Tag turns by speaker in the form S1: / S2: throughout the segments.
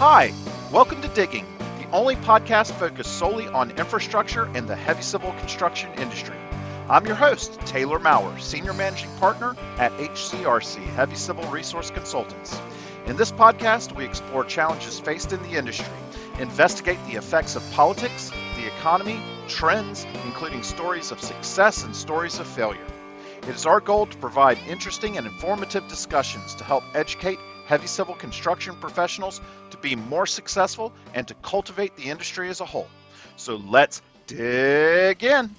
S1: Hi, welcome to Digging, the only podcast focused solely on infrastructure and the heavy civil construction industry. I'm your host, Taylor Maurer, Senior Managing Partner at HCRC, Heavy Civil Resource Consultants. In this podcast, we explore challenges faced in the industry, investigate the effects of politics, the economy, trends, including stories of success and stories of failure. It is our goal to provide interesting and informative discussions to help educate heavy civil construction professionals be more successful and to cultivate the industry as a whole. So let's dig in.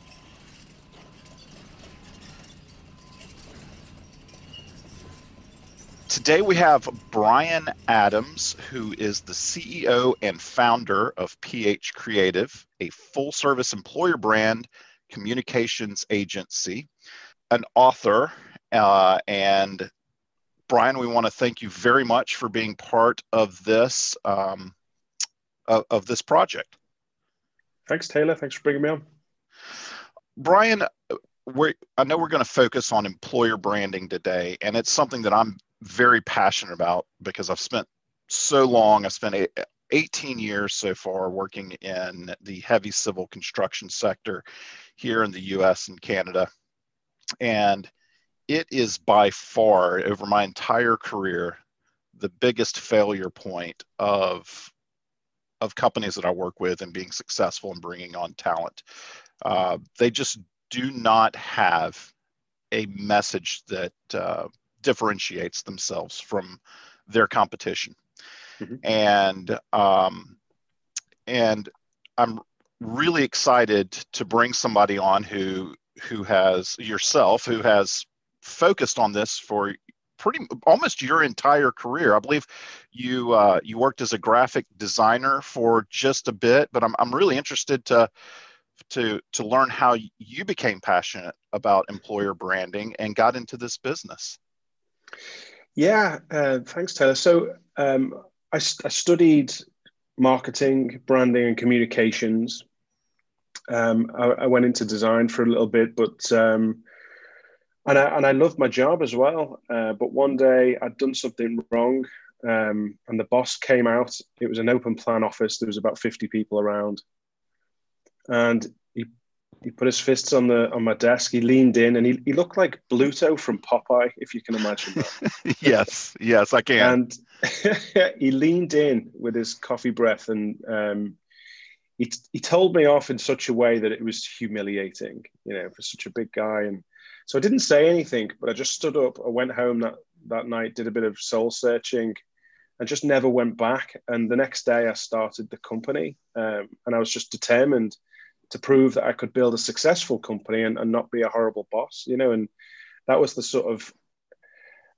S1: Today we have Bryan Adams, who is the CEO and founder of PH Creative, a full service employer brand communications agency, an author, uh, and Bryan, we want to thank you very much for being part of this um, of, of this project.
S2: Thanks, Taylor. Thanks for bringing me on.
S1: Bryan, we I know we're going to focus on employer branding today, and it's something that I'm very passionate about because I've spent so long. I've spent 18 years so far working in the heavy civil construction sector here in the US and Canada. And it is by far over my entire career the biggest failure point of of companies that I work with and being successful in bringing on talent. Uh, they just do not have a message that uh, differentiates themselves from their competition, mm-hmm. and um, and I'm really excited to bring somebody on who who has yourself who has focused on this for pretty almost your entire career. I believe you uh, you worked as a graphic designer for just a bit, but I'm I'm really interested to to to learn how you became passionate about employer branding and got into this business.
S2: Yeah, uh, thanks, Taylor. So um, I, I, studied marketing, branding, and communications. Um, I, I, went into design for a little bit, but um, and I and I loved my job as well. Uh, but one day I'd done something wrong, um, and the boss came out. It was an open plan office. There was about fifty people around, and he he put his fists on the on my desk. He leaned in, and he, he looked like Bluto from Popeye, if you can imagine
S1: that. yes, yes, I can.
S2: And he leaned in with his coffee breath, and um, he he told me off in such a way that it was humiliating, you know, for such a big guy and so I didn't say anything, but I just stood up. I went home that, that night, did a bit of soul searching, and just never went back. And the next day, I started the company, um, and I was just determined to prove that I could build a successful company and, and not be a horrible boss, you know. And that was the sort of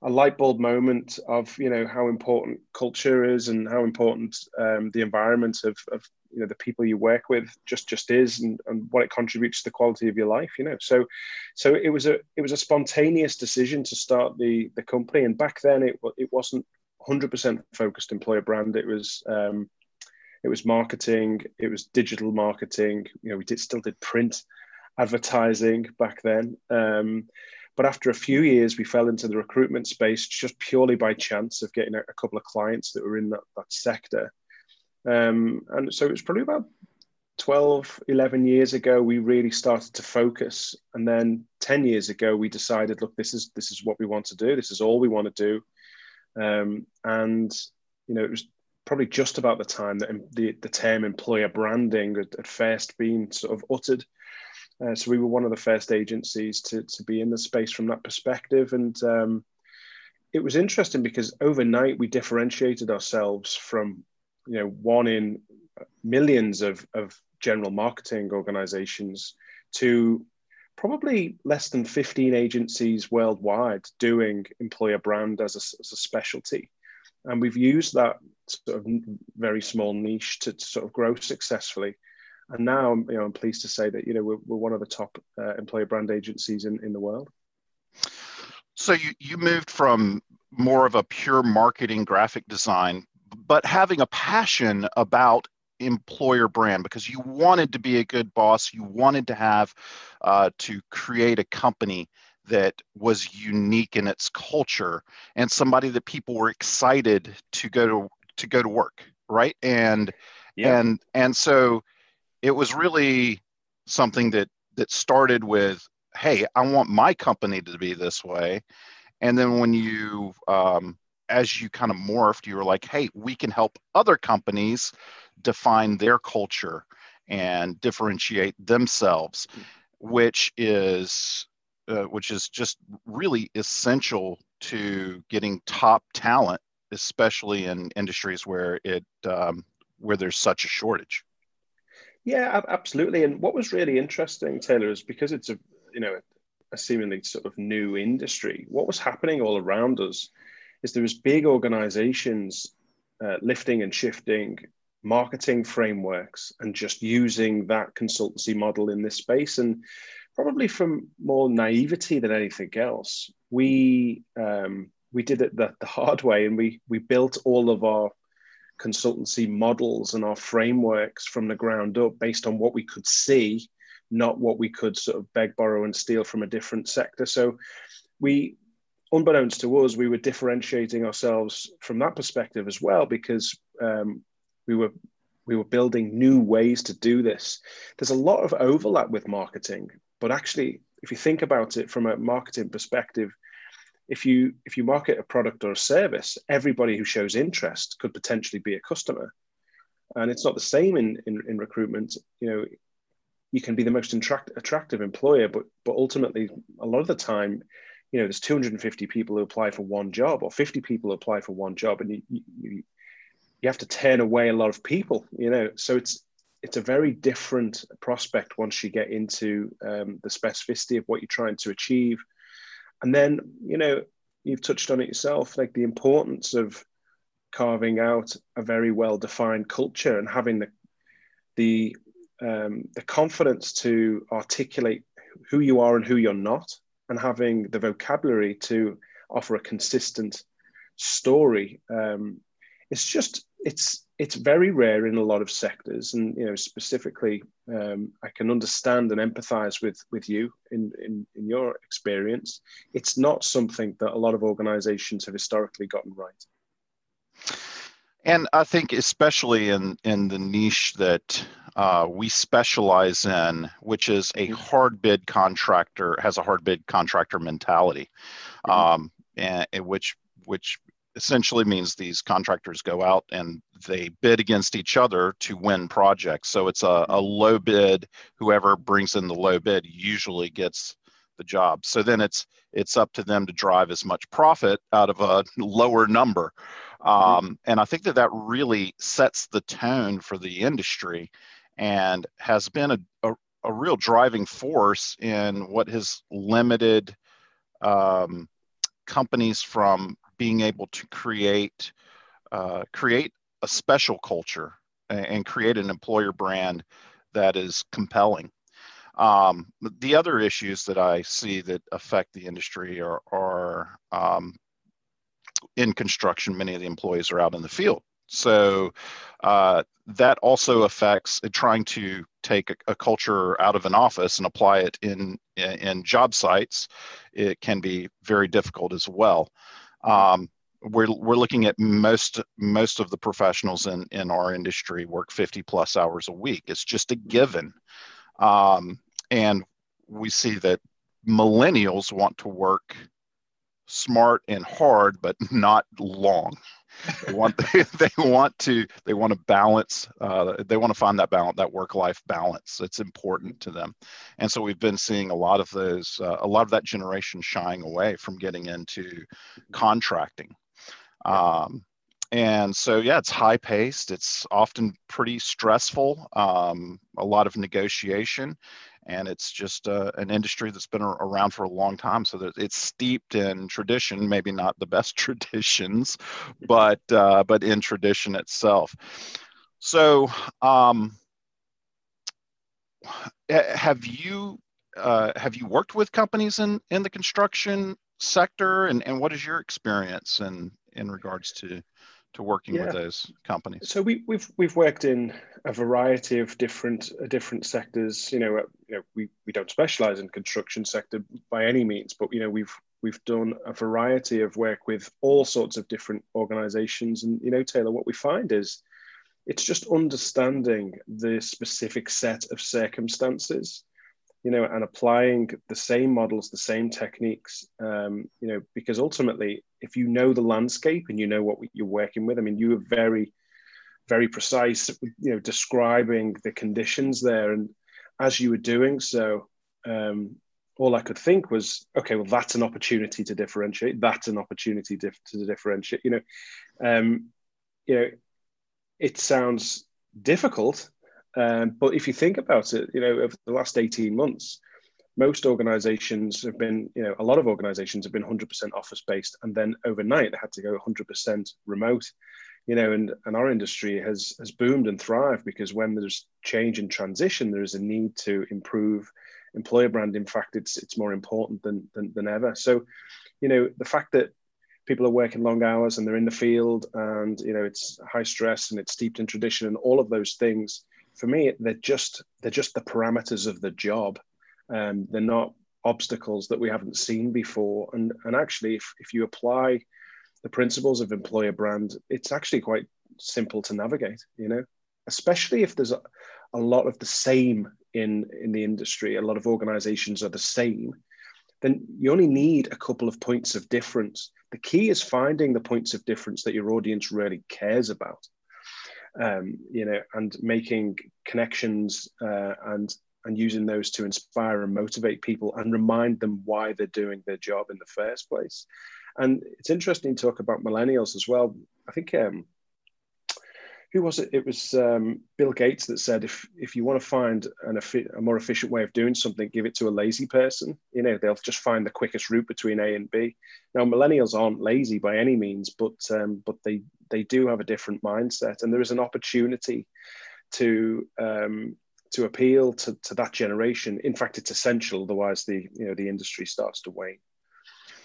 S2: a light bulb moment of you know how important culture is and how important um, the environment of, of you know the people you work with just just is and, and what it contributes to the quality of your life you know. So so it was a it was a spontaneous decision to start the the company. And back then it it wasn't 100% focused employer brand. It was um, it was marketing it was digital marketing. You know we did still did print advertising back then. Um, but after a few years we fell into the recruitment space just purely by chance of getting a, couple of clients that were in that, that sector um, and so it was probably about 12, 11 years ago, we really started to focus. And then 10 years ago, we decided, look, this is, this is what we want to do. This is all we want to do. Um, and, you know, it was probably just about the time that the, the term employer branding had, had first been sort of uttered. Uh, so we were one of the first agencies to, to be in the space from that perspective. And um, it was interesting because overnight we differentiated ourselves from you know one in millions of, of general marketing organizations to probably less than 15 agencies worldwide doing employer brand as a, as a specialty. And we've used that sort of very small niche to, to, sort of grow successfully. And now you know i'm pleased to say that you know we're, we're one of the top uh, employer brand agencies in, in the world.
S1: So you, you moved from more of a pure marketing graphic design but having a passion about employer brand because you wanted to be a good boss you wanted to have uh, to create a company that was unique in its culture and somebody that people were excited to go to to go to work right? And yeah. and and so it was really something that that started with, hey, I want my company to be this way, and then when you um, as you kind of morphed, you were like, hey, we can help other companies define their culture and differentiate themselves, which is uh, which is just really essential to getting top talent, especially in industries where it um, where there's such a shortage.
S2: Yeah, absolutely. And what was really interesting, Taylor, is because it's a you know a seemingly sort of new industry. What was happening all around us is there was big organizations uh, lifting and shifting marketing frameworks and just using that consultancy model in this space. And probably from more naivety than anything else we um, we did it the, the hard way and we we built all of our consultancy models and our frameworks from the ground up based on what we could see not what we could sort of beg borrow and steal from a different sector. So we unbeknownst to us, we were differentiating ourselves from that perspective as well because um, we were we were building new ways to do this. There's a lot of overlap with marketing, but actually, if you think about it from a marketing perspective, if you if you market a product or a service, everybody who shows interest could potentially be a customer, and it's not the same in in, in recruitment. You know, you can be the most attract, attractive employer, but but ultimately, a lot of the time, you know, there's 250 people who apply for one job or 50 people who apply for one job, and you, you, you have to turn away a lot of people, you know. So it's it's a very different prospect once you get into um, the specificity of what you're trying to achieve. And then, you know, you've touched on it yourself, like the importance of carving out a very well defined culture and having the the um, the confidence to articulate who you are and who you're not and having the vocabulary to offer a consistent story um, it's just it's it's very rare in a lot of sectors. And you know specifically um, i can understand and empathize with with you in, in in your experience. It's not something that a lot of organizations have historically gotten right
S1: and i think especially in in the niche that uh, we specialize in, which is a mm-hmm. hard bid contractor, has a hard bid contractor mentality, mm-hmm. um, and, and, which which essentially means these contractors go out and they bid against each other to win projects. So it's a, a mm-hmm. low bid. Whoever brings in the low bid usually gets the job. So then it's it's up to them to drive as much profit out of a lower number. Um, and I think that that really sets the tone for the industry and has been a, a, a real driving force in what has limited um, companies from being able to create uh, create a special culture and, and, create an employer brand that is compelling. Um, the other issues that I see that affect the industry are, are um, in construction. Many of the employees are out in the field, so uh, that also affects trying to take a, a, culture out of an office and apply it in, in, in job sites. It can be very difficult as well. Um, we're, we're looking at most most of the professionals in, in our industry work 50 plus hours a week. It's just a given. Um, and we see that millennials want to work smart and hard, but not long. They want they, they want to they want to balance uh, they want to find that balance that work life balance it's important to them. And so we've been seeing a lot of those uh, a lot of that generation shying away from getting into contracting. Um, and so yeah it's high paced it's often pretty stressful um, a lot of negotiation and it's just uh, an industry that's been around for a long time so that it's steeped in tradition maybe not the best traditions but uh, but in tradition itself. So um, have you uh, have you worked with companies in in the construction sector and, and what is your experience in in regards to to working yeah. with those companies?
S2: So we, we've we've worked in a variety of different uh, different sectors. You know, uh, you know, we we don't specialize in construction sector by any means, but you know, we've we've done a variety of work with all sorts of different organizations. And you know, Taylor, what we find is it's just understanding the specific set of circumstances you know and applying the same models the same techniques um, you know because ultimately if you know the landscape and you know what you're working with i mean you were very very precise you know describing the conditions there and as you were doing so um, all I could think was, okay, well, that's an opportunity to differentiate. That's an opportunity to, to differentiate. You know, um, you know, it sounds difficult, um, but if you think about it, you know, over the last eighteen months, most organizations have been, you know, a lot of organizations have been 100% office based, and then overnight they had to go 100% remote. You know, and, and our industry has has boomed and thrived because when there's change and transition, there is a need to improve employer brand, in fact, it's it's more important than, than, than ever. So, you know, the fact that people are working long hours and they're in the field and you know it's high stress and it's steeped in tradition and all of those things for me they're just they're just the parameters of the job um, they're not obstacles that we haven't seen before and and actually if, if you apply the principles of employer brand it's actually quite simple to navigate you know especially if there's a, a lot of the same in in the industry, a lot of organizations are the same, then you only need a couple of points of difference. The key is finding the points of difference that your audience really cares about. Um, you know, and making connections uh, and and using those to inspire and motivate people and remind them why they're doing their job in the first place. And it's interesting to talk about millennials as well. I think um, who was it? It was um, Bill Gates that said, if if you want to find an a more efficient way of doing something, give it to a lazy person. You know, they'll just find the quickest route between A and B. Now, millennials aren't lazy by any means, but um, but they they do have a different mindset, and there is an opportunity to um, to appeal to, to that generation. In fact, it's essential, otherwise the you know the industry starts to wane.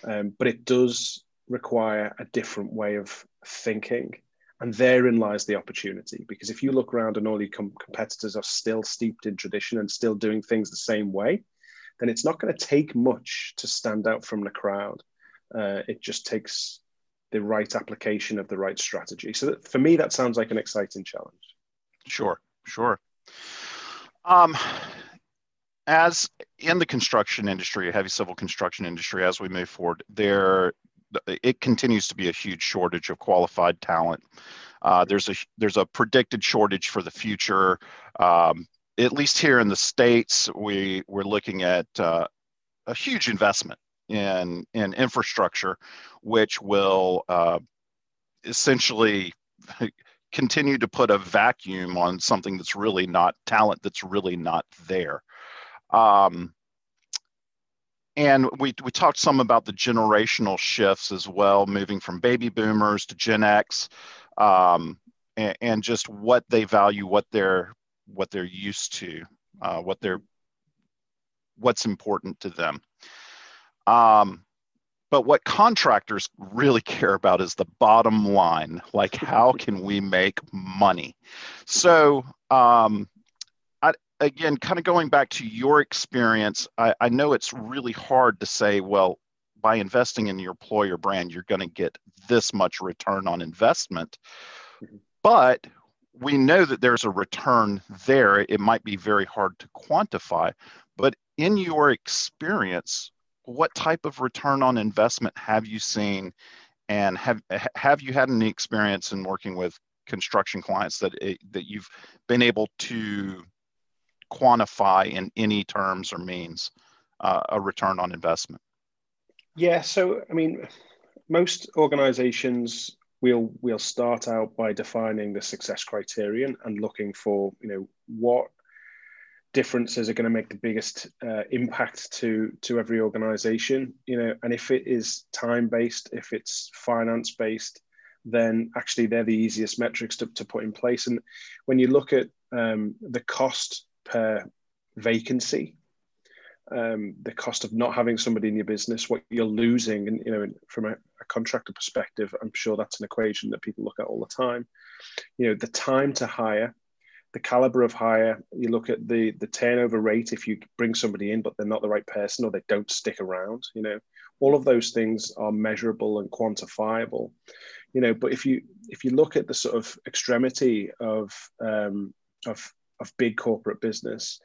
S2: Um, but it does require a different way of thinking and therein lies the opportunity. Because if you look around and all your com- competitors are still steeped in tradition and still doing things the same way, then it's not going to take much to stand out from the crowd. Uh, it just takes the right application of the right strategy. So that, for me, that sounds like an exciting challenge.
S1: Sure, sure. Um, as in the construction industry, heavy civil construction industry, as we move forward, there it continues to be a huge shortage of qualified talent. Uh, there's a there's a predicted shortage for the future. Um, at least here in the states, we we're looking at uh, a huge investment in in infrastructure, which will uh, essentially continue to put a vacuum on something that's really not talent that's really not there. Um, and we, we talked some about the generational shifts as well, moving from baby boomers to Gen X, um, and, and, just what they value, what they're what they're used to, uh, what they're what's important to them. Um, but what contractors really care about is the bottom line, like how can we make money? So um, again, kind of going back to your experience, I, I know it's really hard to say, well, by investing in your employer brand, you're going to get this much return on investment. Mm-hmm. But we know that there's a return there. It might be very hard to quantify. But in your experience, what type of return on investment have you seen? And have have you had any experience in working with construction clients that that you've been able to quantify in any terms or means uh, a return on investment?
S2: Yeah, so I mean, most organizations will will start out by defining the success criterion and looking for you know what differences are going to make the biggest uh, impact to to every organization you know and if it is time based if it's finance based then actually they're the easiest metrics to, to put in place and when you look at um, the cost per vacancy, um, the cost of not having somebody in your business, what you're losing, and you know, from a, a, contractor perspective, I'm sure that's an equation that people look at all the time. You know, the time to hire, the caliber of hire. You look at the the turnover rate if you bring somebody in, but they're not the right person or they don't stick around. You know, all of those things are measurable and quantifiable. you know, but if you if you look at the sort of extremity of um, of of big corporate business,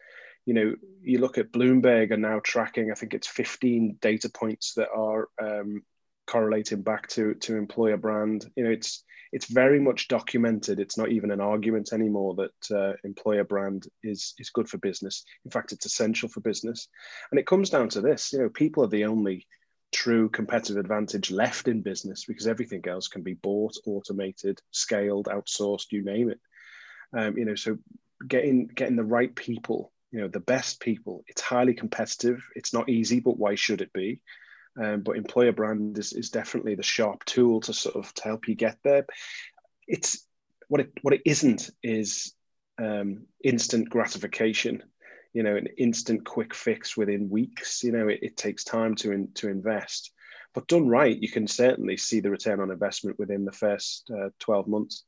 S2: you know, you look at Bloomberg are now tracking. I think it's 15 data points that are um, correlating back to to employer brand. You know, it's it's very much documented. It's not even an argument anymore that uh, employer brand is is good for business. In fact, it's essential for business. And it comes down to this. You know, people are the only true competitive advantage left in business because everything else can be bought, automated, scaled, outsourced, you name it. Um, you know, so getting getting the right people, you know, the best people. It's highly competitive. It's not easy, but why should it be? Um, but employer brand is, is definitely the sharp tool to sort of to help you get there. It's what it what it isn't is um, instant gratification. You know, an instant quick fix within weeks. You know, it, it takes time to in, to invest, but done right, you can certainly see the return on investment within the first uh, twelve months.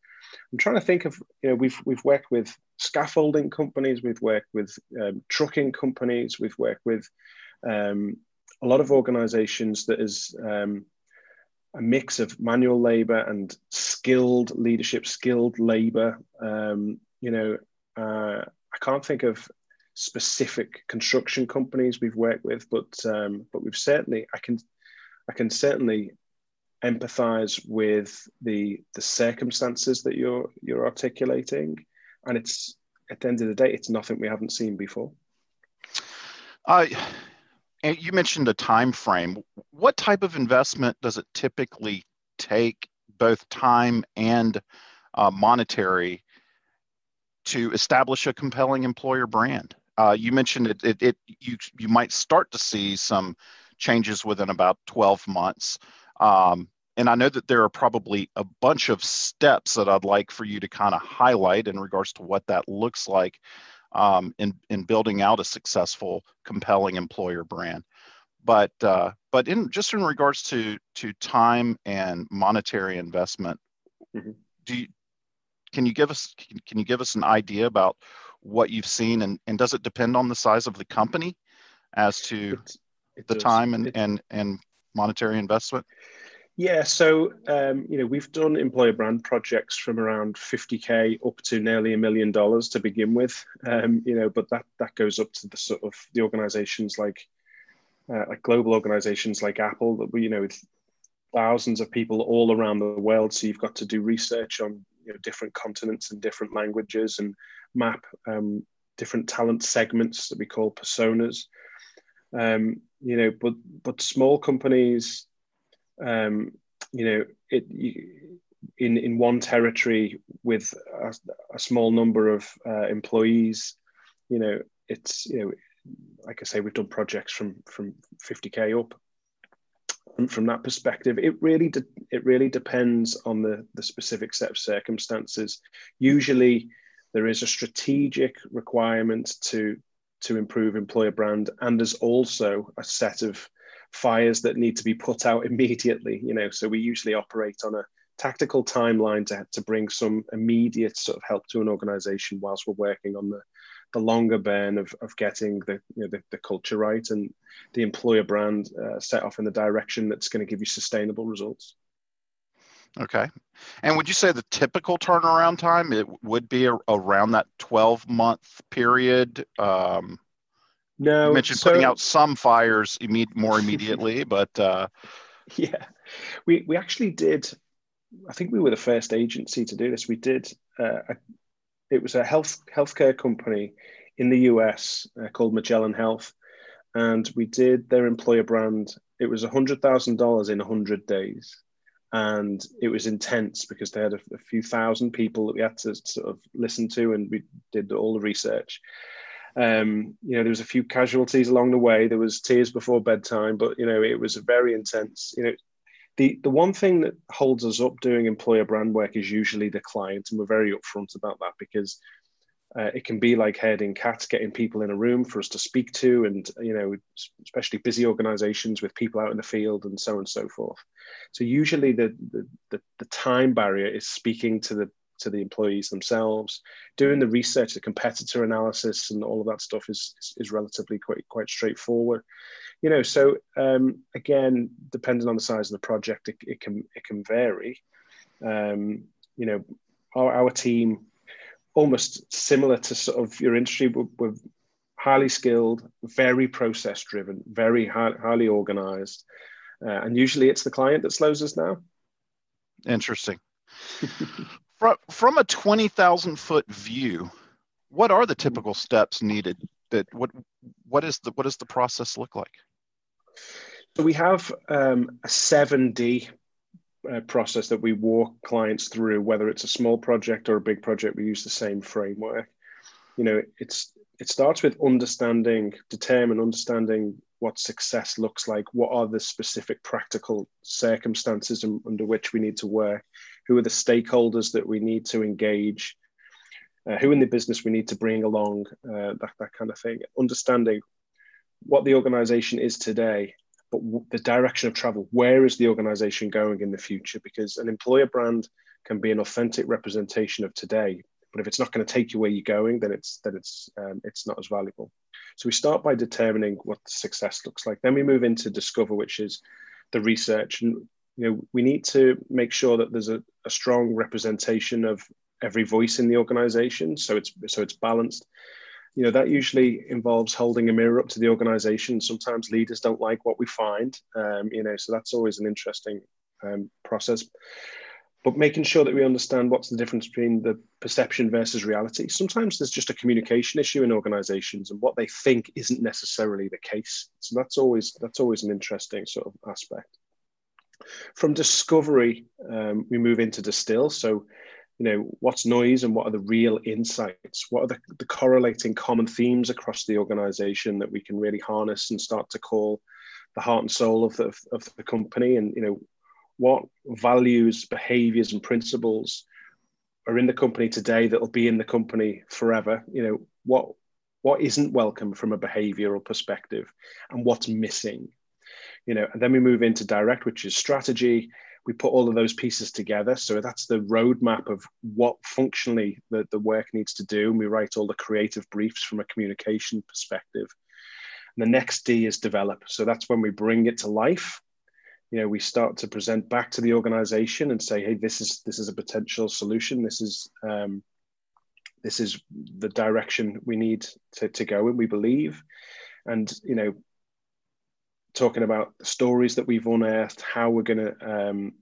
S2: I'm trying to think of you know we've we've worked with scaffolding companies, we've worked with um, trucking companies, we've worked with um, a lot of organizations that is um, a mix of manual labor and skilled leadership, skilled labor. Um, you know, uh, I can't think of specific construction companies we've worked with, but um, but we've certainly I can I can certainly empathize with the the circumstances that you're you're articulating, and it's at the end of the day, it's nothing we haven't seen before.
S1: And you mentioned a time frame. What type of investment does it typically take, both time and uh, monetary, to establish a compelling employer brand? Uh, you mentioned it, it, it, You you might start to see some changes within about 12 months. Um, and I know that there are probably a bunch of steps that I'd like for you to kind of highlight in regards to what that looks like um, in in building out a successful, compelling employer brand. But uh, but in just in regards to to time and monetary investment, mm-hmm. do you, can you give us can, can you give us an idea about what you've seen and, and does it depend on the size of the company as to it, it the does. time and, it, and and monetary investment?
S2: Yeah, so um, you know we've done employer brand projects from around 50k up to nearly a million dollars to begin with. Um, you know, but that that goes up to the sort of the organisations like uh, like global organisations like Apple that we you know with thousands of people all around the world. So you've got to do research on you know, different continents and different languages and map um, different talent segments that we call personas. Um, you know, but but small companies um, you know, it in in one territory with a, a small number of uh, employees, you know, it's you know, like I say, we've done projects from from 50k up. And from that perspective, it really de- it really depends on the the specific set of circumstances. Usually, there is a strategic requirement to to improve employer brand, and there's also a set of fires that need to be put out immediately you know so we usually operate on a tactical timeline to, to bring some immediate sort of help to an organization whilst we're working on the the longer burn of, of getting the, you know, the, the culture right and the employer brand uh, set off in the direction that's going to give you sustainable results.
S1: Okay. And would you say the typical turnaround time it would be a, around that 12 month period um,
S2: no,
S1: you mentioned so, putting out some fires imme- more immediately, but uh...
S2: yeah, we we actually did. I think we were the first agency to do this. We did. Uh, a, it was a health healthcare company in the US uh, called Magellan Health, and we did their employer brand. It was a hundred thousand dollars in a hundred days, and it was intense because they had a, a few thousand people that we had to sort of listen to, and we did all the research um, you know, there was a few casualties along the way. There was tears before bedtime, but you know, it was very intense. You know, the the one thing that holds us up doing employer brand work is usually the client, and we're very upfront about that because uh, it can be like herding cats, getting people in a room for us to speak to, and you know, especially busy organisations with people out in the field and so on and so forth. So usually the the, the, the time barrier is speaking to the to the employees themselves. Doing the research, the competitor analysis, and all of that stuff is is, is relatively quite quite straightforward. You know, so um, again, depending on the size of the project, it, it can it can vary. Um, you know, our, our team, almost similar to sort of your industry, we're, highly skilled, very process driven, very high, highly organized. Uh, and usually it's the client that slows us down.
S1: Interesting. from, from a 20,000 foot view, what are the typical steps needed that what what is the what does the process look like?
S2: So we have um, a 7d uh, process that we walk clients through whether it's a small project or a big project we use the same framework. You know it's it starts with understanding determine understanding what success looks like what are the specific practical circumstances under which we need to work who are the stakeholders that we need to engage uh, who in the business we need to bring along, uh, that, that kind of thing. Understanding what the organization is today, but the direction of travel. Where is the organization going in the future? Because an employer brand can be an authentic representation of today, but if it's not going to take you where you're going, then it's then it's um, it's not as valuable. So we start by determining what success looks like. Then we move into discover, which is the research, and you know we need to make sure that there's a, a strong representation of every voice in the organization so it's so it's balanced. You know that usually involves holding a mirror up to the organization. Sometimes leaders don't like what we find um, you know so that's always an interesting um, process. But making sure that we understand what's the difference between the perception versus reality. Sometimes there's just a communication issue in organizations and what they think isn't necessarily the case. So that's always that's always an interesting sort of aspect from discovery um, we move into distill. So you know what's noise and what are the real insights? What are the, the correlating common themes across the organization that we can really harness and start to call the heart and soul of the, of the company? And you know what values behaviors and principles are in the company today that'll be in the company forever? You know what what isn't welcome from a behavioral perspective and what's missing you know and then we move into direct which is strategy we put all of those pieces together. So that's the roadmap of what functionally the, the work needs to do. And we write all the creative briefs from a communication perspective. And the next D is develop. So that's when we bring it to life. You know, we start to present back to the organization and say, hey, this is this is a potential solution. This is um, this is the direction we need to, to go and we believe. And you know, talking about the stories that we've unearthed, how we're going to um,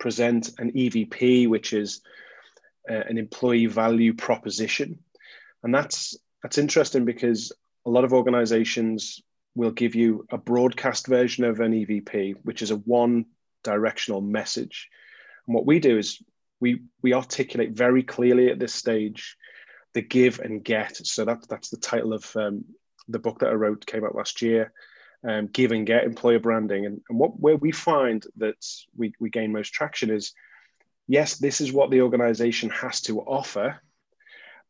S2: present an EVP, which is uh, an employee value proposition, and that's that's interesting because a lot of organizations will give you a broadcast version of an EVP, which is a one directional message. And what we do is we we articulate very clearly at this stage the give and get. So that, that's the title of um, the book that I wrote, came out last year um, give and get employer branding. And, and what where we find that we, we gain most traction is yes, this is what the organization has to offer,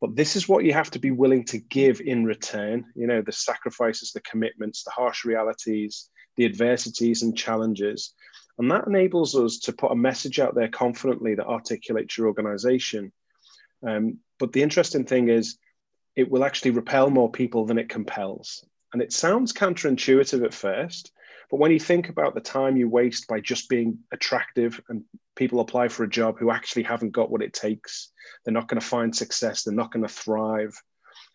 S2: but this is what you have to be willing to give in return. You know, the sacrifices, the commitments, the harsh realities, the adversities and challenges. And that enables us to put a message out there confidently that articulates your organization. Um, but the interesting thing is, it will actually repel more people than it compels. And it sounds counterintuitive at first, but when you think about the time you waste by just being attractive and people apply for a job who actually haven't got what it takes, they're not going to find success, they're not going to thrive.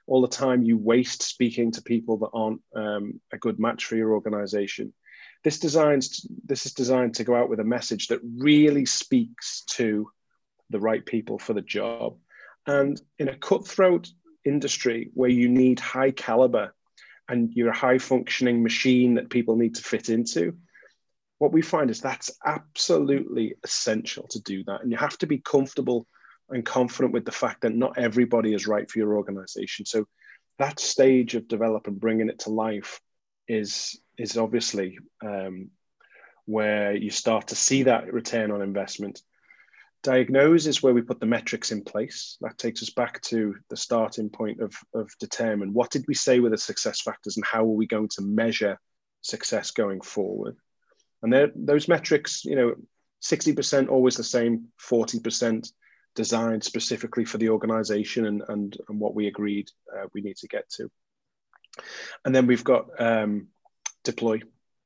S2: All the time you waste speaking to people that aren't um, a good match for your organization. This designs this is designed to go out with a message that really speaks to the right people for the job. And in a cutthroat industry where you need high caliber and you're a high functioning machine that people need to fit into what we find is that's absolutely essential to do that. And you have to be comfortable and confident with the fact that not everybody is right for your organization. So that stage of developing bringing it to life is is obviously um, where you start to see that return on investment Diagnose is where we put the metrics in place. That takes us back to the starting point of, of determine what did we say were the success factors and how are we going to measure success going forward. And those metrics, you know, 60% always the same, 40% designed specifically for the organization and, and, and what we agreed uh, we need to get to. And then we've got um, deploy.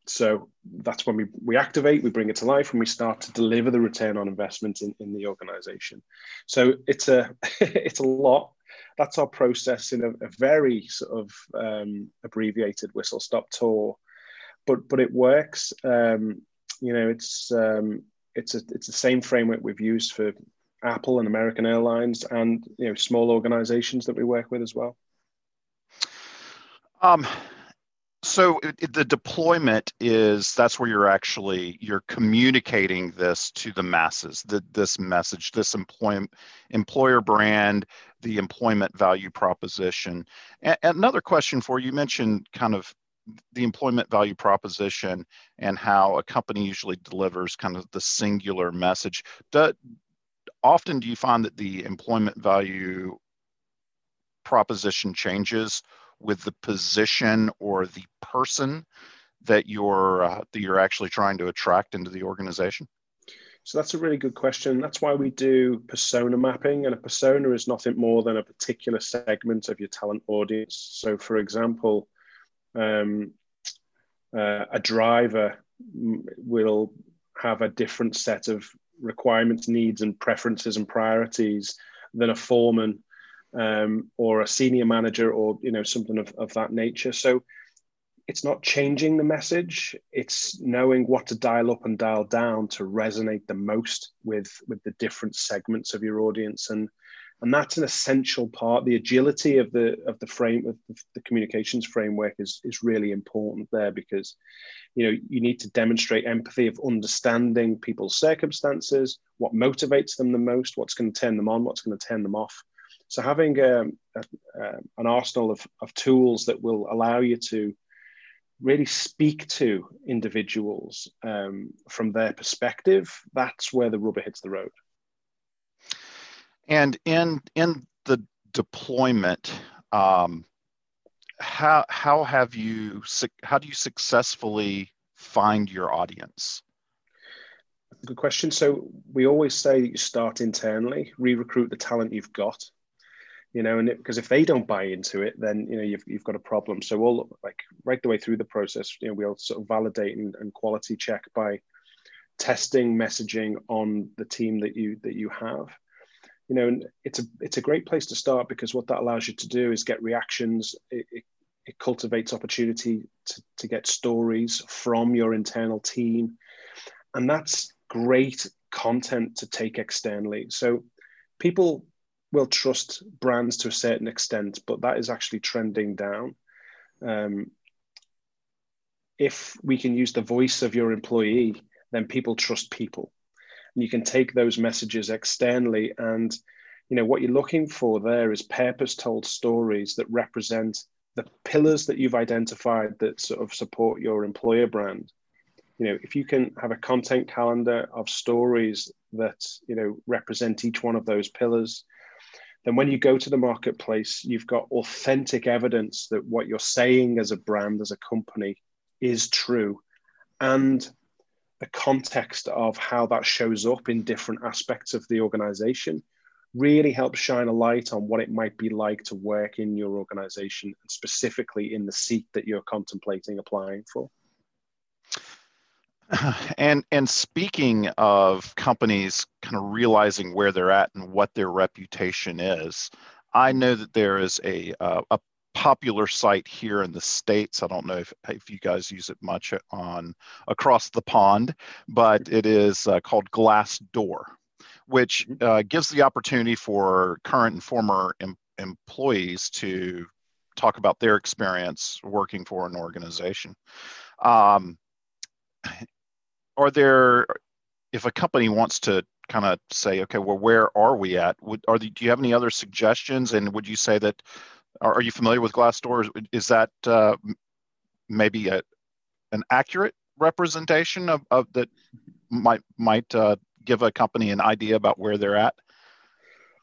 S2: So that's when we, we activate, we bring it to life, and we start to deliver the return on investment in, in the organization. So it's a it's a lot. That's our process in a, a very sort of um, abbreviated whistle stop tour, but but it works. Um, you know, it's um, it's a, it's the same framework we've used for Apple and American Airlines, and you know, small organizations that we work with as well.
S1: Um, so it, the deployment is that's where you're actually you're communicating this to the masses the, this message this employment employer brand the employment value proposition. And, another question for you, you mentioned kind of the employment value proposition and how a company usually delivers kind of the singular message. Do, often do you find that the employment value proposition changes with the position or the person that you're uh, that you're actually trying to attract into the organization?
S2: So that's a really good question. That's why we do persona mapping, and a persona is nothing more than a particular segment of your talent audience. So, for example, um, uh, a driver will have a different set of requirements, needs, and preferences and priorities than a foreman um, or a senior manager or you know something of, of that nature. So it's not changing the message. It's knowing what to dial up and dial down to resonate the most with with the different segments of your audience. And and that's an essential part. The agility of the of the frame of the communications framework is is really important there because you know you need to demonstrate empathy of understanding people's circumstances what motivates them the most what's going to turn them on what's going to turn them off so having um, a, a, an arsenal of, of tools that will allow you to really speak to individuals um, from their perspective, that's where the rubber hits the road.
S1: And in in the deployment, um, how how have you how do you successfully find your audience?
S2: Good question. So we always say that you start internally, re-recruit the talent you've got, you know, and because if they don't buy into it, then you know you've, you've got a problem. So all like right the way through the process, you know, we'll sort of validate and, and quality check by testing messaging on the team that you that you have. You know, and it's a it's a great place to start because what that allows you to do is get reactions. It, it, it cultivates opportunity to, to get stories from your internal team, and that's great content to take externally. So people will trust brands to a certain extent, but that is actually trending down. Um, if we can use the voice of your employee, then people trust people. And you can take those messages externally. And you know what you're looking for there is purpose told stories that represent the pillars that you've identified that sort of support your employer brand. You know, if you can have a content calendar of stories that you know represent each one of those pillars, then when you go to the marketplace, you've got authentic evidence that what you're saying as a brand, as a company, is true. And the context of how that shows up in different aspects of the organization really helps shine a light on what it might be like to work in your organization, and specifically in the seat that you're contemplating applying for.
S1: And and speaking of companies kind of realizing where they're at and what their reputation is, I know that there is a uh, a popular site here in the states. I don't know if, if you guys use it much on across the pond, but it is uh, called Glassdoor, which mm-hmm. uh, gives the opportunity for current and former em- employees to talk about their experience working for an organization. Um, are there if a company wants to kind of say okay well where are we at? Would are the, do you have any other suggestions? And would you say that are, are you familiar with glassdoor? Is that uh, maybe a, an accurate representation of, of that might might uh, give a company an idea about where they're at?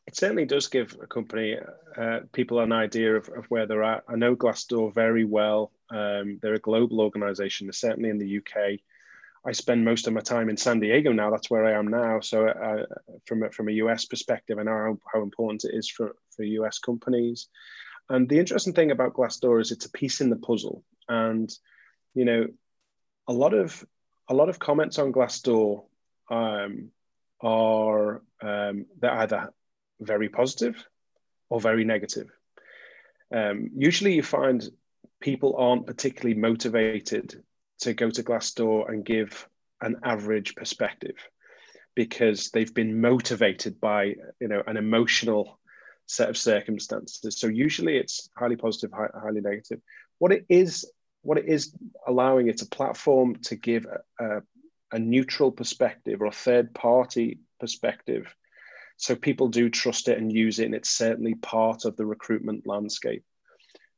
S2: It certainly does give a company uh, people an idea of, of, where they're at. I know glassdoor very well. Um, they're a global organization. They're certainly in the uk I spend most of my time in San Diego now. That's where I am now. So, uh, from a, from a US perspective, I know how, how important it is for for US companies. And the interesting thing about Glassdoor is it's a piece in the puzzle. And you know, a lot of a lot of comments on Glassdoor um, are um, they're either very positive or very negative. Um, usually, you find people aren't particularly motivated to go to Glassdoor and give an average perspective because they've been motivated by you know an emotional set of circumstances. So usually it's highly positive, highly negative. What it is, what it is allowing it's a platform to give a, a, a neutral perspective or a third party perspective. So people do trust it and use it, and it's certainly part of the recruitment landscape.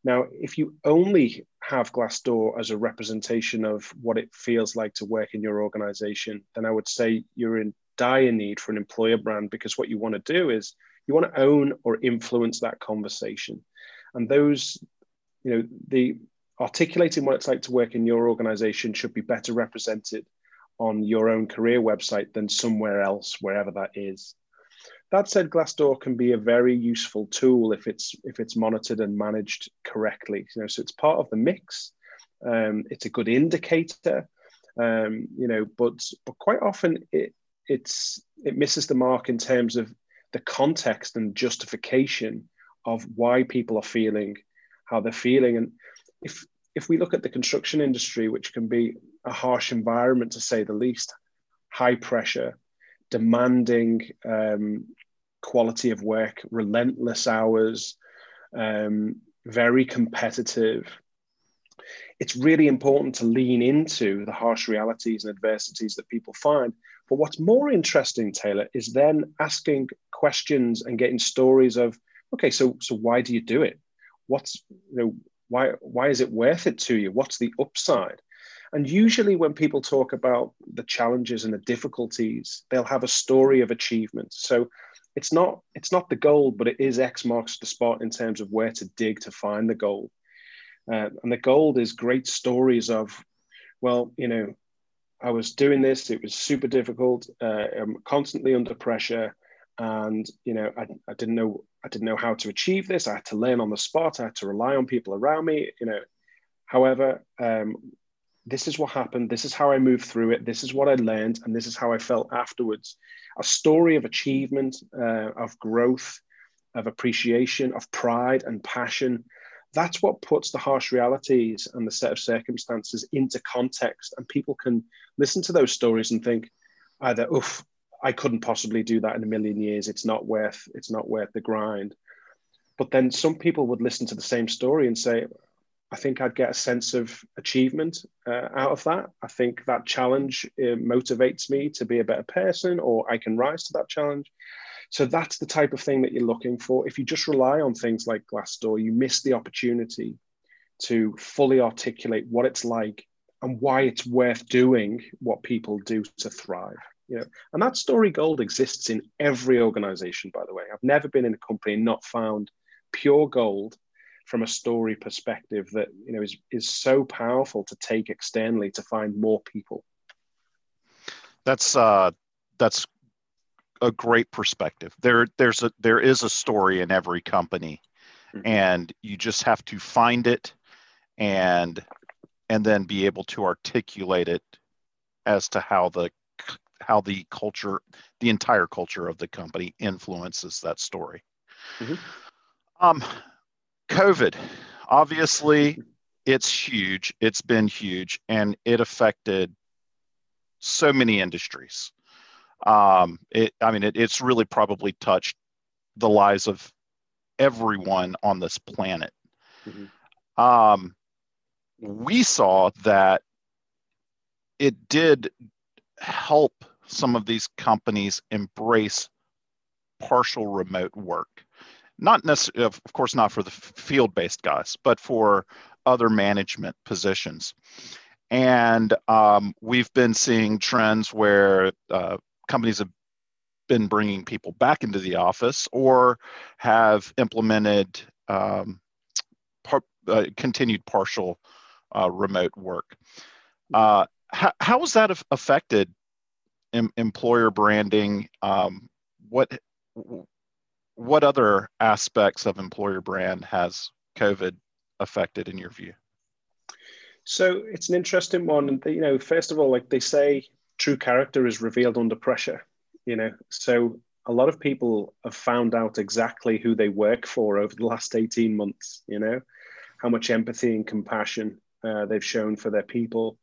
S2: Now, if you only have Glassdoor as a representation of what it feels like to work in your organization, then I would say you're in dire need for an employer brand because what you want to do is you want to own or influence that conversation. And those, you know, the articulating what it's like to work in your organization should be better represented on your own career website than somewhere else, wherever that is. That said, Glassdoor can be a very useful tool if it's if it's monitored and managed correctly. You know, so it's part of the mix. Um, it's a good indicator, um, you know, but but quite often it it's it misses the mark in terms of the context and justification of why people are feeling how they're feeling. And if if we look at the construction industry, which can be a harsh environment to say the least, high pressure, demanding um, quality of work, relentless hours, um, very competitive. It's really important to lean into the harsh realities and adversities that people find. But what's more interesting, Taylor, is then asking questions and getting stories of, okay, so so why do you do it? What's you know why why is it worth it to you? What's the upside? And usually, when people talk about the challenges and the difficulties, they'll have a story of achievement. So it's not it's not the gold, but it is X marks the spot in terms of where to dig to find the gold. Uh, and the gold is great stories of, well, you know, I was doing this. It was super difficult. Uh, I'm constantly under pressure, and you know, I, I didn't know I didn't know how to achieve this. I had to learn on the spot. I had to rely on people around me. You know, however, um, this is what happened. This is how I moved through it. This is what I learned, and this is how I felt afterwards. A story of achievement, uh, of growth, of appreciation, of pride and passion. That's what puts the harsh realities and the set of circumstances into context, and people can listen to those stories and think either, "Oof, I couldn't possibly do that in a million years. It's not worth. It's not worth the grind." But then some people would listen to the same story and say, I think I'd get a sense of achievement uh, out of that. I think that challenge uh, motivates me to be a better person, or I can rise to that challenge. So that's the type of thing that you're looking for. If you just rely on things like Glassdoor, you miss the opportunity to fully articulate what it's like and why it's worth doing what people do to thrive. You know, and that story gold exists in every organization, by the way. I've never been in a company and not found pure gold from a story perspective that you know is is so powerful to take externally to find more people
S1: that's uh that's a great perspective there there's a there is a story in every company mm-hmm. and you just have to find it and and then be able to articulate it as to how the how the culture the entire culture of the company influences that story mm-hmm. um COVID, obviously, it's huge. It's been huge, and it affected so many industries. Um, it, I mean, it, it's really probably touched the lives of everyone on this planet. Mm-hmm. Um, we saw that it did help some of these companies embrace partial remote work not necessarily, of course, not for the field based guys, but for other management positions. And um, we've been seeing trends where uh, companies have been bringing people back into the office or have implemented um, par- uh, continued partial uh, remote work. Uh, how, how has that affected em- employer branding? Um, what what other aspects of employer brand has COVID affected in your view?
S2: So it's an interesting one. You know, first of all, like they say, true character is revealed under pressure, you know. So a lot of people have found out exactly who they work for over the last 18 months, you know, how much empathy and compassion uh, they've shown for their people.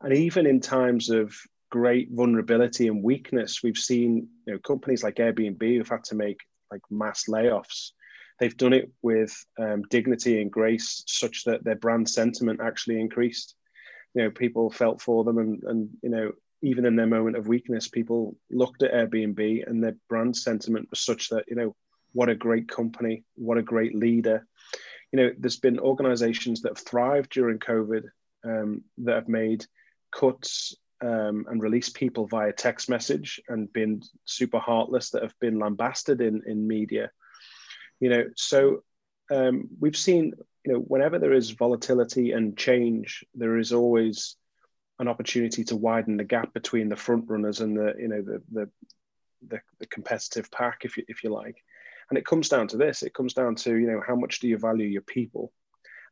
S2: And even in times of great vulnerability and weakness, we've seen you know, companies like Airbnb who've had to make like mass layoffs. They've done it with um, dignity and grace, such that their brand sentiment actually increased. You know, people felt for them, and and you know, even in their moment of weakness, people looked at Airbnb, and their brand sentiment was such that you know, what a great company, what a great leader. You know, there's been organisations that have thrived during COVID um, that have made cuts um, and released people via text message and been super heartless that have been lambasted in in media. You know so um, we've seen you know whenever there is volatility and change there is always an opportunity to widen the gap between the front runners and the you know the the the, the competitive pack if you if you like. And it comes down to this. It comes down to you know how much do you value your people?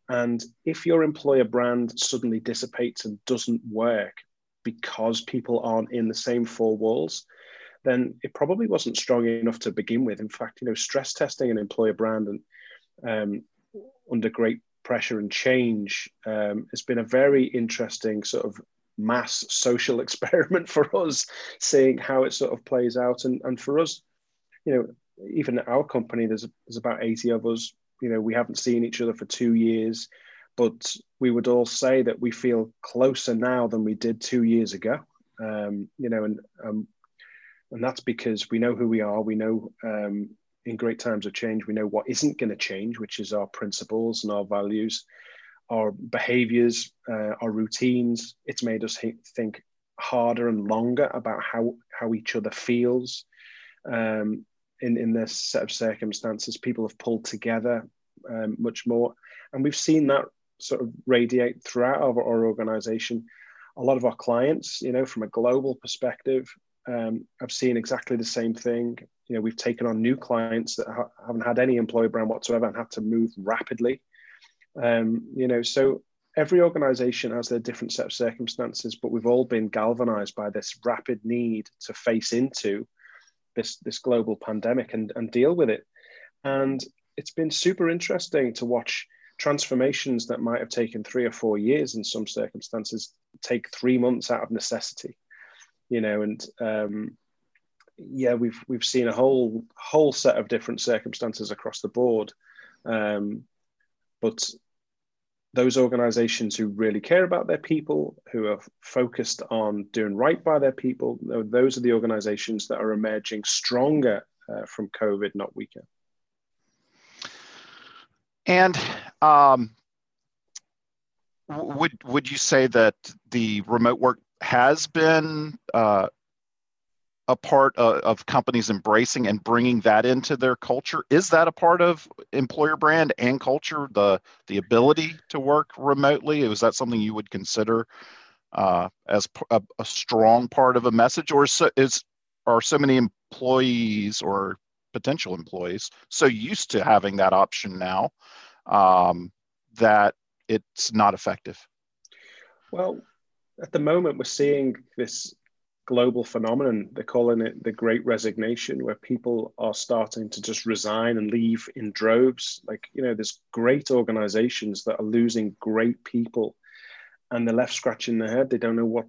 S2: And if your employer brand suddenly dissipates and doesn't work because people aren't in the same four walls then it probably wasn't strong enough to begin with. In fact, you know, stress testing an employer brand and um, under great pressure and change um, has been a very interesting sort of mass social experiment for us, seeing how it sort of plays out. And, and for us, you know, even our company, there's, there's about 80 of us, you know, we haven't seen each other for two years, but we would all say that we feel closer now than we did two years ago. Um, you know, and um, and that's because we know who we are. We know um, in great times of change, we know what isn't going to change, which is our principles and our values, our behaviors, uh, our routines. It's made us think harder and longer about how how each other feels. Um, in in this set of circumstances, people have pulled together um, much more, and we've seen that sort of radiate throughout our, our organization. A lot of our clients, you know, from a global perspective, um, I've seen exactly the same thing. You know, we've taken on new clients that ha- haven't had any employer brand whatsoever and had to move rapidly. Um, you know, so every organization has their different set of circumstances, but we've all been galvanized by this rapid need to face into this this global pandemic and, and deal with it. And it's been super interesting to watch transformations that might have taken three or four years in some circumstances take three months out of necessity you know, and um, yeah, we've we've seen a whole whole set of different circumstances across the board, um, but those organizations who really care about their people, who are focused on doing right by their people, those are the organizations that are emerging stronger uh, from COVID, not weaker.
S1: And um, would would you say that the remote work has been uh, a part of, of, companies embracing and bringing that into their culture. Is that a part of employer brand and culture? The the ability to work remotely is that something you would consider uh, as a, a, strong part of a message, or is, is are so many employees or potential employees so used to having that option now um, that it's not effective?
S2: Well, at the moment we're seeing this global phenomenon. They're calling it the Great Resignation, where people are starting to just resign and leave in droves. Like you know, there's great organizations that are losing great people, and they're left scratching their head. They don't know what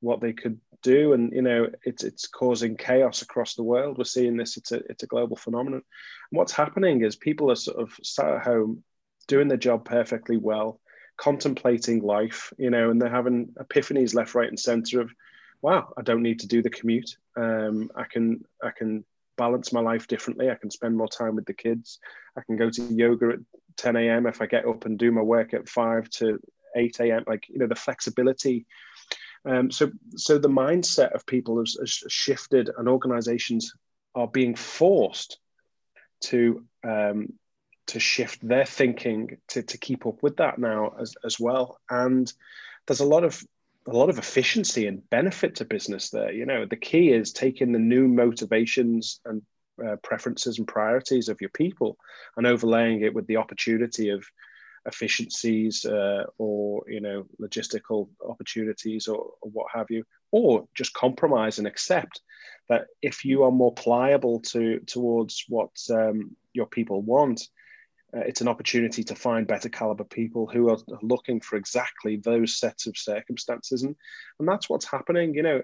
S2: what they could do, and you know, it's it's causing chaos across the world. We're seeing this. It's a it's a global phenomenon. And what's happening is people are sort of sat at home doing their job perfectly well contemplating life, you know, and they're having epiphanies left, right, and center of, wow, I don't need to do the commute. Um, I can I can balance my life differently. I can spend more time with the kids. I can go to yoga at 10 a.m. if I get up and do my work at 5 to 8 a.m. Like, you know, the flexibility. Um, so, so the mindset of people has, has shifted, and organizations are being forced to um, to shift their thinking to, to keep up with that now as, as well. And there's a lot of a lot of efficiency and benefit to business there. You know, the key is taking the new motivations and uh, preferences and priorities of your people and overlaying it with the opportunity of efficiencies uh, or you know logistical opportunities or, or, what have you or just compromise and accept that if you are more pliable to towards what um, your people want uh, it's an opportunity to find better caliber people who are looking for exactly those sets of circumstances. And and that's what's happening you know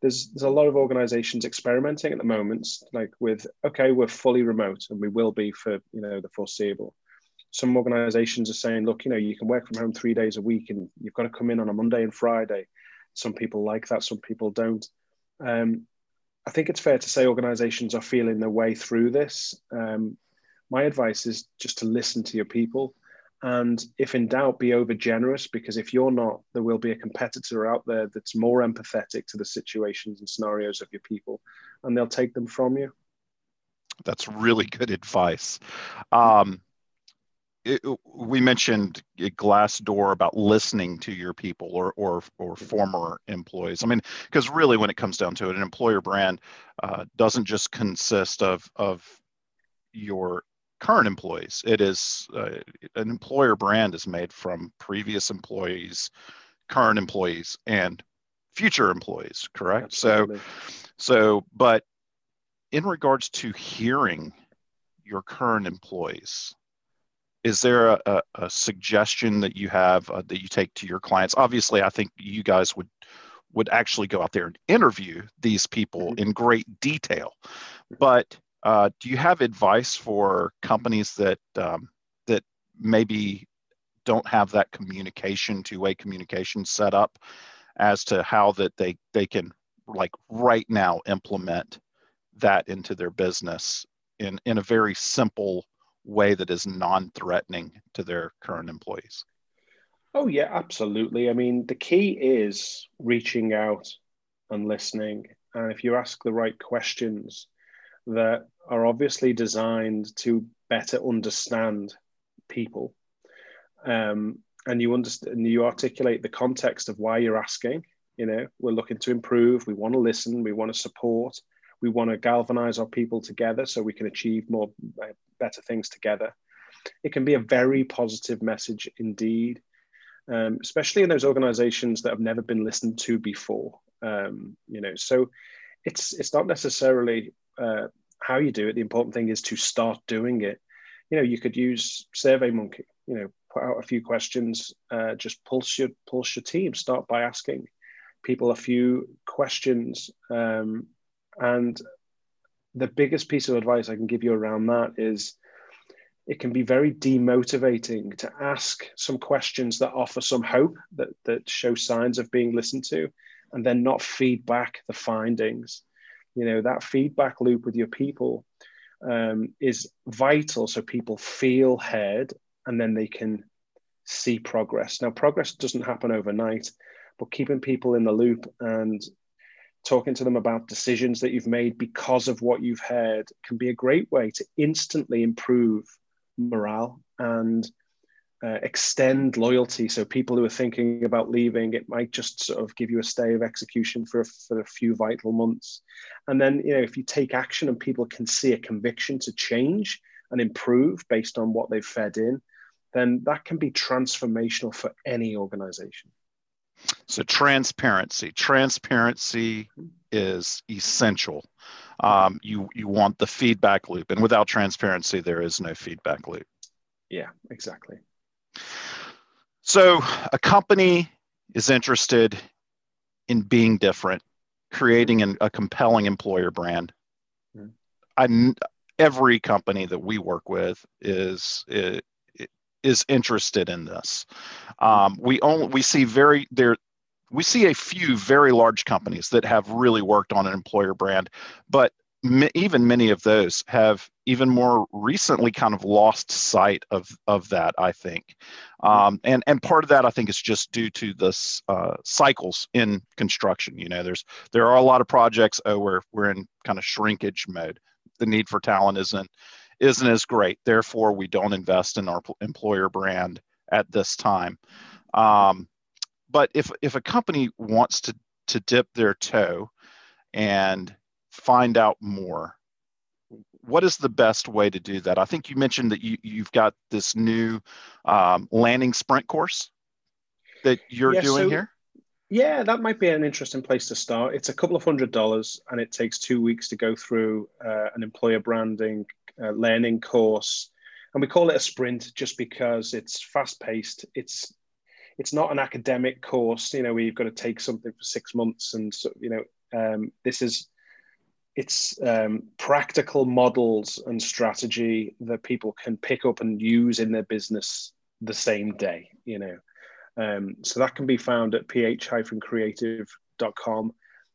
S2: there's there's a lot of organizations experimenting at the moment like with okay we're fully remote and we will be for you know the foreseeable some organizations are saying look you know you can work from home three days a week and you've got to come in on a monday and friday. Some people like that some people don't. Um, i think it's fair to say organizations are feeling their way through this. Um, my advice is just to listen to your people and if in doubt be over generous because if you're not there will be a competitor out there that's more empathetic to the situations and scenarios of your people and they'll take them from you.
S1: That's really good advice. Um, it, we mentioned Glassdoor about listening to your people or or or former employees. I mean, because really, when it comes down to it, an employer brand uh, doesn't just consist of of your current employees. It is uh, an employer brand is made from previous employees, current employees, and future employees. Correct. Absolutely. So, so, but in regards to hearing your current employees, is there a, a, a suggestion that you have uh, that you take to your clients? Obviously, I think you guys would would actually go out there and interview these people mm-hmm. in great detail, but uh, do you have advice for companies that um, that maybe don't have that communication, two-way communication set up, as to how that they they can like right now implement that into their business in in a very simple way that is non-threatening to their current employees?
S2: Oh yeah, absolutely. I mean, the key is reaching out and listening, and if you ask the right questions that are obviously designed to better understand people. Um, and you understand, and you articulate the context of why you're asking. You know, we're looking to improve. We want to listen. We want to support. We want to galvanize our people together so we can achieve more uh, better things together. It can be a very positive message indeed, um, especially in those organizations that have never been listened to before. Um, you know, so it's it's not necessarily uh, how you do it. The important thing is to start doing it. You know, you could use SurveyMonkey. You know, put out a few questions. Uh, just pulse your pulse your team. Start by asking people a few questions. Um, and the biggest piece of advice I can give you around that is it can be very demotivating to ask some questions that offer some hope that that show signs of being listened to and then not feed back the findings. You know that feedback loop with your people um, is vital so people feel heard and then they can see progress. Now progress doesn't happen overnight but keeping people in the loop and talking to them about decisions that you've made because of what you've heard can be a great way to instantly improve morale and uh, extend loyalty. So people who are thinking about leaving, it might just sort of give you a stay of execution for, for a few vital months. And then, you know, if you take action and people can see a conviction to change and improve based on what they've fed in, then that can be transformational for any organization.
S1: So transparency, transparency is essential. Um, you you want the feedback loop, and without transparency, there is no feedback loop.
S2: Yeah, exactly.
S1: So a company is interested in being different, creating an, a compelling employer brand. Mm. I, every company that we work with is, is interested in this. Um, we only we see very there we see a few very large companies that have really worked on an employer brand, but even many of those have even more recently kind of lost sight of of that i think mm-hmm. um, and and part of that i think is just due to the uh, cycles in construction you know there's there are a lot of projects oh we're we're in kind of shrinkage mode the need for talent isn't isn't as great therefore we don't invest in our employer brand at this time um, but if if a company wants to to dip their toe and find out more what is the best way to do that? I think you mentioned that you, you've got this new um, landing sprint course that you're yeah, doing so, here.
S2: Yeah, that might be an interesting place to start. It's a couple of hundred dollars and it takes two weeks to go through uh, an employer branding uh, learning course. And we call it a sprint just because it's fast paced. It's it's not an academic course, you know, where you've got to take something for six months and so, you know, um, this is it's um, practical models and strategy that people can pick up and use in their business the same day you know um, so that can be found at ph-creative.com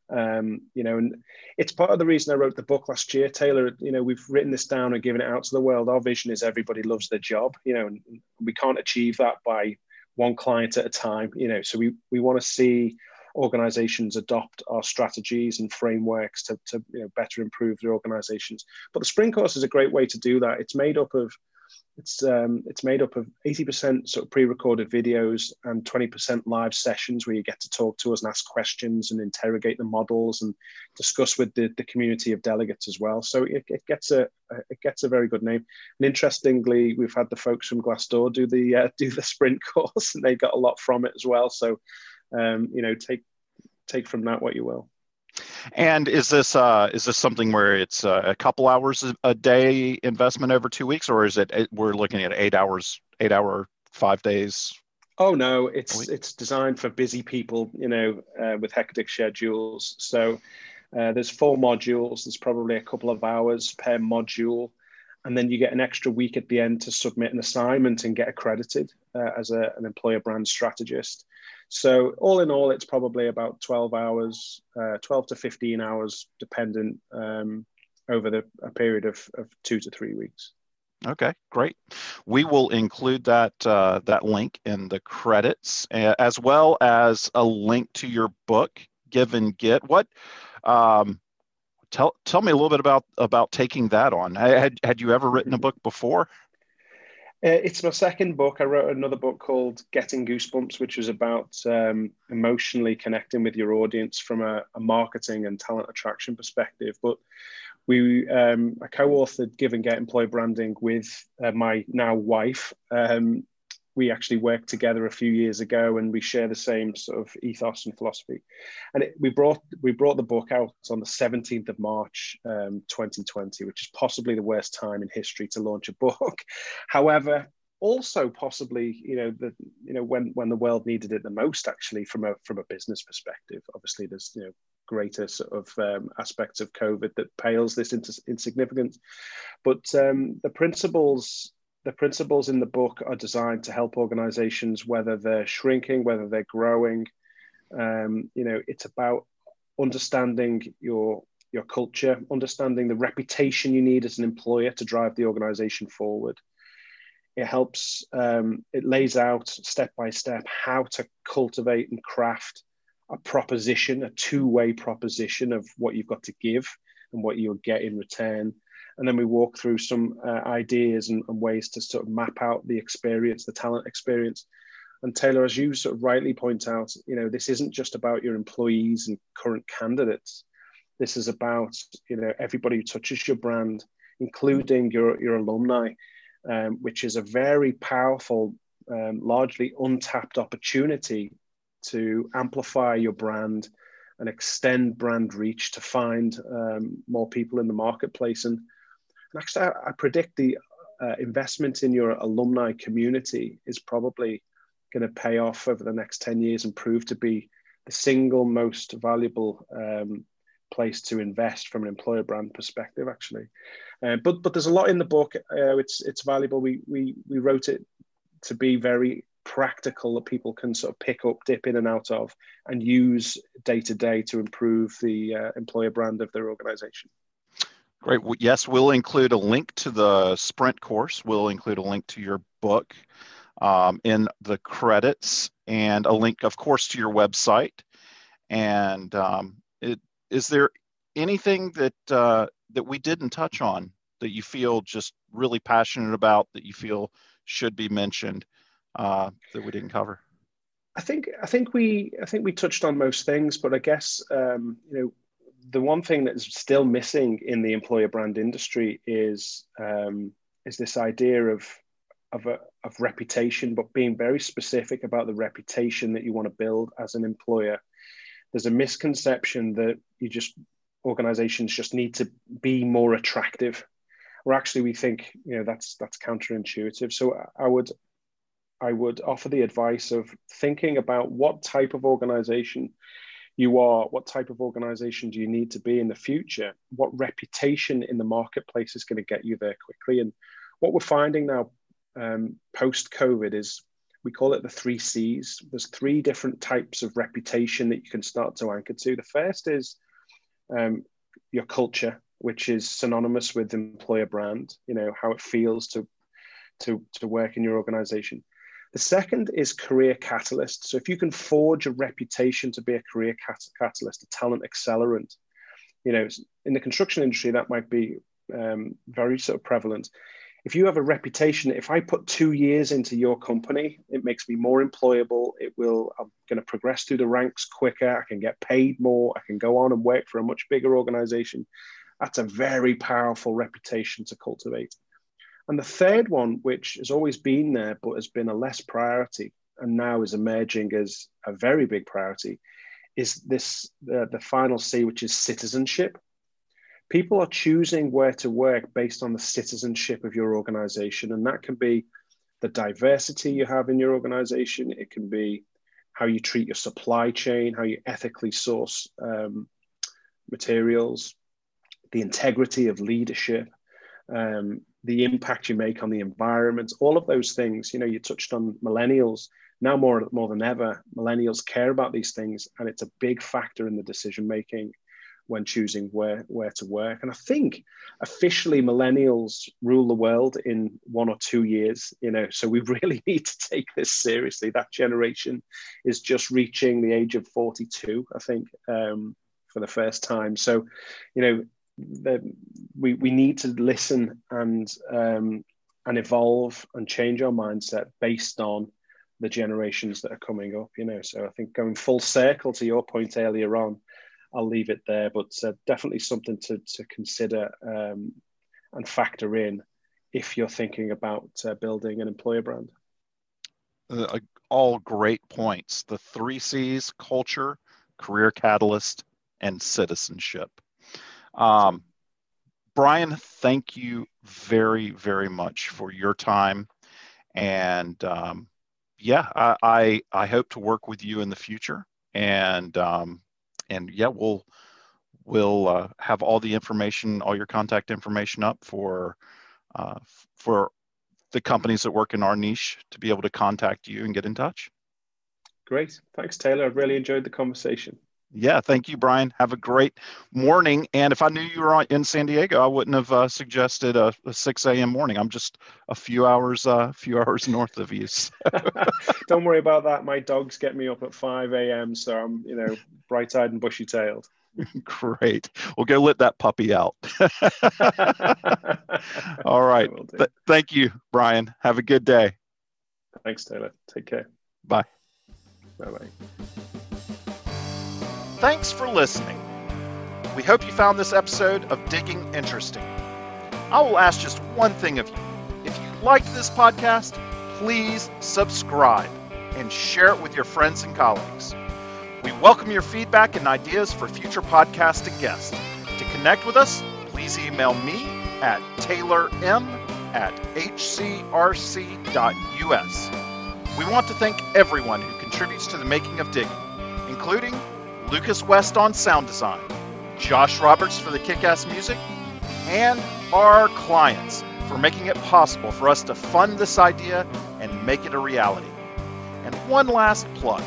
S2: um, you know and it's part of the reason i wrote the book last year taylor you know we've written this down and given it out to the world our vision is everybody loves their job you know and we can't achieve that by one client at a time you know so we we want to see organizations adopt our strategies and frameworks to, to you know, better improve their organizations. But the sprint course is a great way to do that. It's made up of it's um, it's made up of 80% sort of pre-recorded videos and 20% live sessions where you get to talk to us and ask questions and interrogate the models and discuss with the, the community of delegates as well. So it, it gets a it gets a very good name. And interestingly, we've had the folks from Glassdoor do the uh, do the sprint course and they got a lot from it as well. So um, you know, take take from that what you will.
S1: And is this uh, is this something where it's uh, a couple hours a day investment over two weeks, or is it we're looking at eight hours, eight hour, five days?
S2: Oh no, it's it's designed for busy people, you know, uh, with hectic schedules. So uh, there's four modules. There's probably a couple of hours per module, and then you get an extra week at the end to submit an assignment and get accredited uh, as a, an employer brand strategist. So all in all, it's probably about 12 hours, uh, 12 to 15 hours, dependent um, over the a period of, of two to three weeks.
S1: Okay, great. We will include that uh, that link in the credits, as well as a link to your book, Give and Get. What? Um, tell tell me a little bit about about taking that on. Had had you ever written a book before?
S2: Uh, it's my second book. I wrote another book called Getting Goosebumps, which was about um, emotionally connecting with your audience from a, a, marketing and talent attraction perspective. But we, um, I co-authored Give and Get Employee Branding with uh, my now wife, um, we actually worked together a few years ago and we share the same sort of ethos and philosophy. And it, we brought we brought the book out on the 17th of march um, 2020 which is possibly the worst time in history to launch a book. However also possibly you know the you know when when the world needed it the most actually from a from a business perspective. Obviously there's you know greater sort of um, aspects of covid that pales this into insignificance but um, the principles the principles in the book are designed to help organizations, whether they're shrinking, whether they're growing. Um, you know, it's about understanding your your culture, understanding the reputation you need as an employer to drive the organization forward. It helps, um, it lays out step by step how to cultivate and craft a proposition, a two way proposition of what you've got to give and what you'll get in return and then we walk through some uh, ideas and, and, ways to sort of map out the experience, the talent experience. And Taylor, as you sort of rightly point out, you know, this isn't just about your employees and current candidates. This is about you know everybody who touches your brand, including your your alumni, um, which is a very powerful, um, largely untapped opportunity to amplify your brand and extend brand reach to find um, more people in the marketplace. And actually, I, I predict the uh, investment in your alumni community is probably going to pay off over the next 10 years and prove to be the single most valuable um, place to invest from an employer brand perspective actually. Uh, but but there's a lot in the book. Uh, it's it's valuable. We we we wrote it to be very practical that people can sort of pick up dip in and out of and use day to day to improve the uh, employer brand of their organization
S1: Great. Yes, we'll include a link to the sprint course. We'll include a link to your book um, in the credits and a link, of course, to your website. And um, it, is there anything that uh, that we didn't touch on that you feel just really passionate about that you feel should be mentioned uh, that we didn't cover?
S2: I think I think we I think we touched on most things, but I guess um, you know the one thing that's still missing in the employer brand industry is um, is this idea of of, a, of reputation, but being very specific about the reputation that you want to build as an employer. There's a misconception that you just organizations just need to be more attractive or actually we think you know that's that's counterintuitive so i would i would offer the advice of thinking about what type of organization you are what type of organization do you need to be in the future what reputation in the marketplace is going to get you there quickly and what we're finding now um, post covid is we call it the three c's there's three different types of reputation that you can start to anchor to the first is um, your culture, which is synonymous with employer brand. You know how it feels to to to work in your organization. The second is career catalyst. So if you can forge a reputation to be a career cat- catalyst, a talent accelerant, you know, in the construction industry that might be um, very sort of prevalent if you have a reputation, if I put two years into your company, it makes me more employable. It will, I'm going to progress through the ranks quicker. I can get paid more. I can go on and work for a much bigger organization. That's a very powerful reputation to cultivate. And the third one, which has always been there, but has been a less priority and now is emerging as a very big priority, is this uh, the final C, which is citizenship people are choosing where to work based on the citizenship of your organization. And that can be the diversity you have in your organization, it can be how you treat your supply chain, how you ethically source um, materials, the integrity of leadership. Um, the impact you make on the environment, all of those things. You know, you touched on millennials. Now more more than ever, millennials care about these things, and it's a big factor in the decision making when choosing where where to work. And I think officially millennials rule the world in one or two years. You know, so we really need to take this seriously. That generation is just reaching the age of forty two. I think um, for the first time. So, you know. We, we need to listen and um, and evolve and change our mindset based on the generations that are coming up you know so i think going full circle to your point earlier on I'll leave it there. But uh, definitely something to, to consider um, and factor in if you're thinking about uh, building an employer brand.
S1: Uh, all great points. The three C's culture, career catalyst, and citizenship. Um, Bryan, thank you very, very much for your time. And um, yeah, I, I, I, hope to work with you in the future. And um, and yeah, we'll we'll uh, have all the information, all your contact information up for uh, for the companies that work in our niche to be able to contact you and get in touch.
S2: Great, thanks, Taylor. I've really enjoyed the conversation.
S1: Yeah, thank you, Bryan. Have a great morning. And if I knew you were in San Diego, I wouldn't have uh, suggested a, a, 6 a.m. morning. I'm just a few hours, a uh, few hours north of you. So.
S2: Don't worry about that. My dogs get me up at 5 a.m. So I'm, you know, bright-eyed and bushy-tailed.
S1: Great. We'll go let that puppy out. All right. Th- thank you, Bryan. Have a good day.
S2: Thanks, Taylor. Take care.
S1: Bye.
S2: Bye bye.
S1: Thanks for listening. We hope you found this episode of Digging interesting. I will ask just one thing of you. If you liked this podcast, please subscribe and share it with your friends and colleagues. We welcome your feedback and ideas for future podcasts and guests. To connect with us, please email me at taylorm at hcrc.us. We want to thank everyone who contributes to the making of Digging, including Lucas West on sound design, Josh Roberts for the kick ass music, and our clients for making it possible for us to fund this idea and make it a reality. And one last plug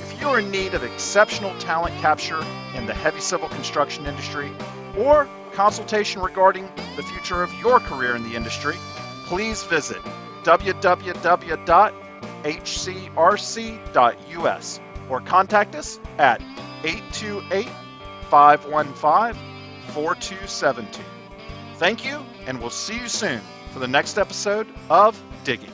S1: if you're in need of exceptional talent capture in the heavy civil construction industry or consultation regarding the future of your career in the industry, please visit www.hcrc.us or contact us at 828 515 4272. Thank you, and we'll see you soon for the next episode of Digging.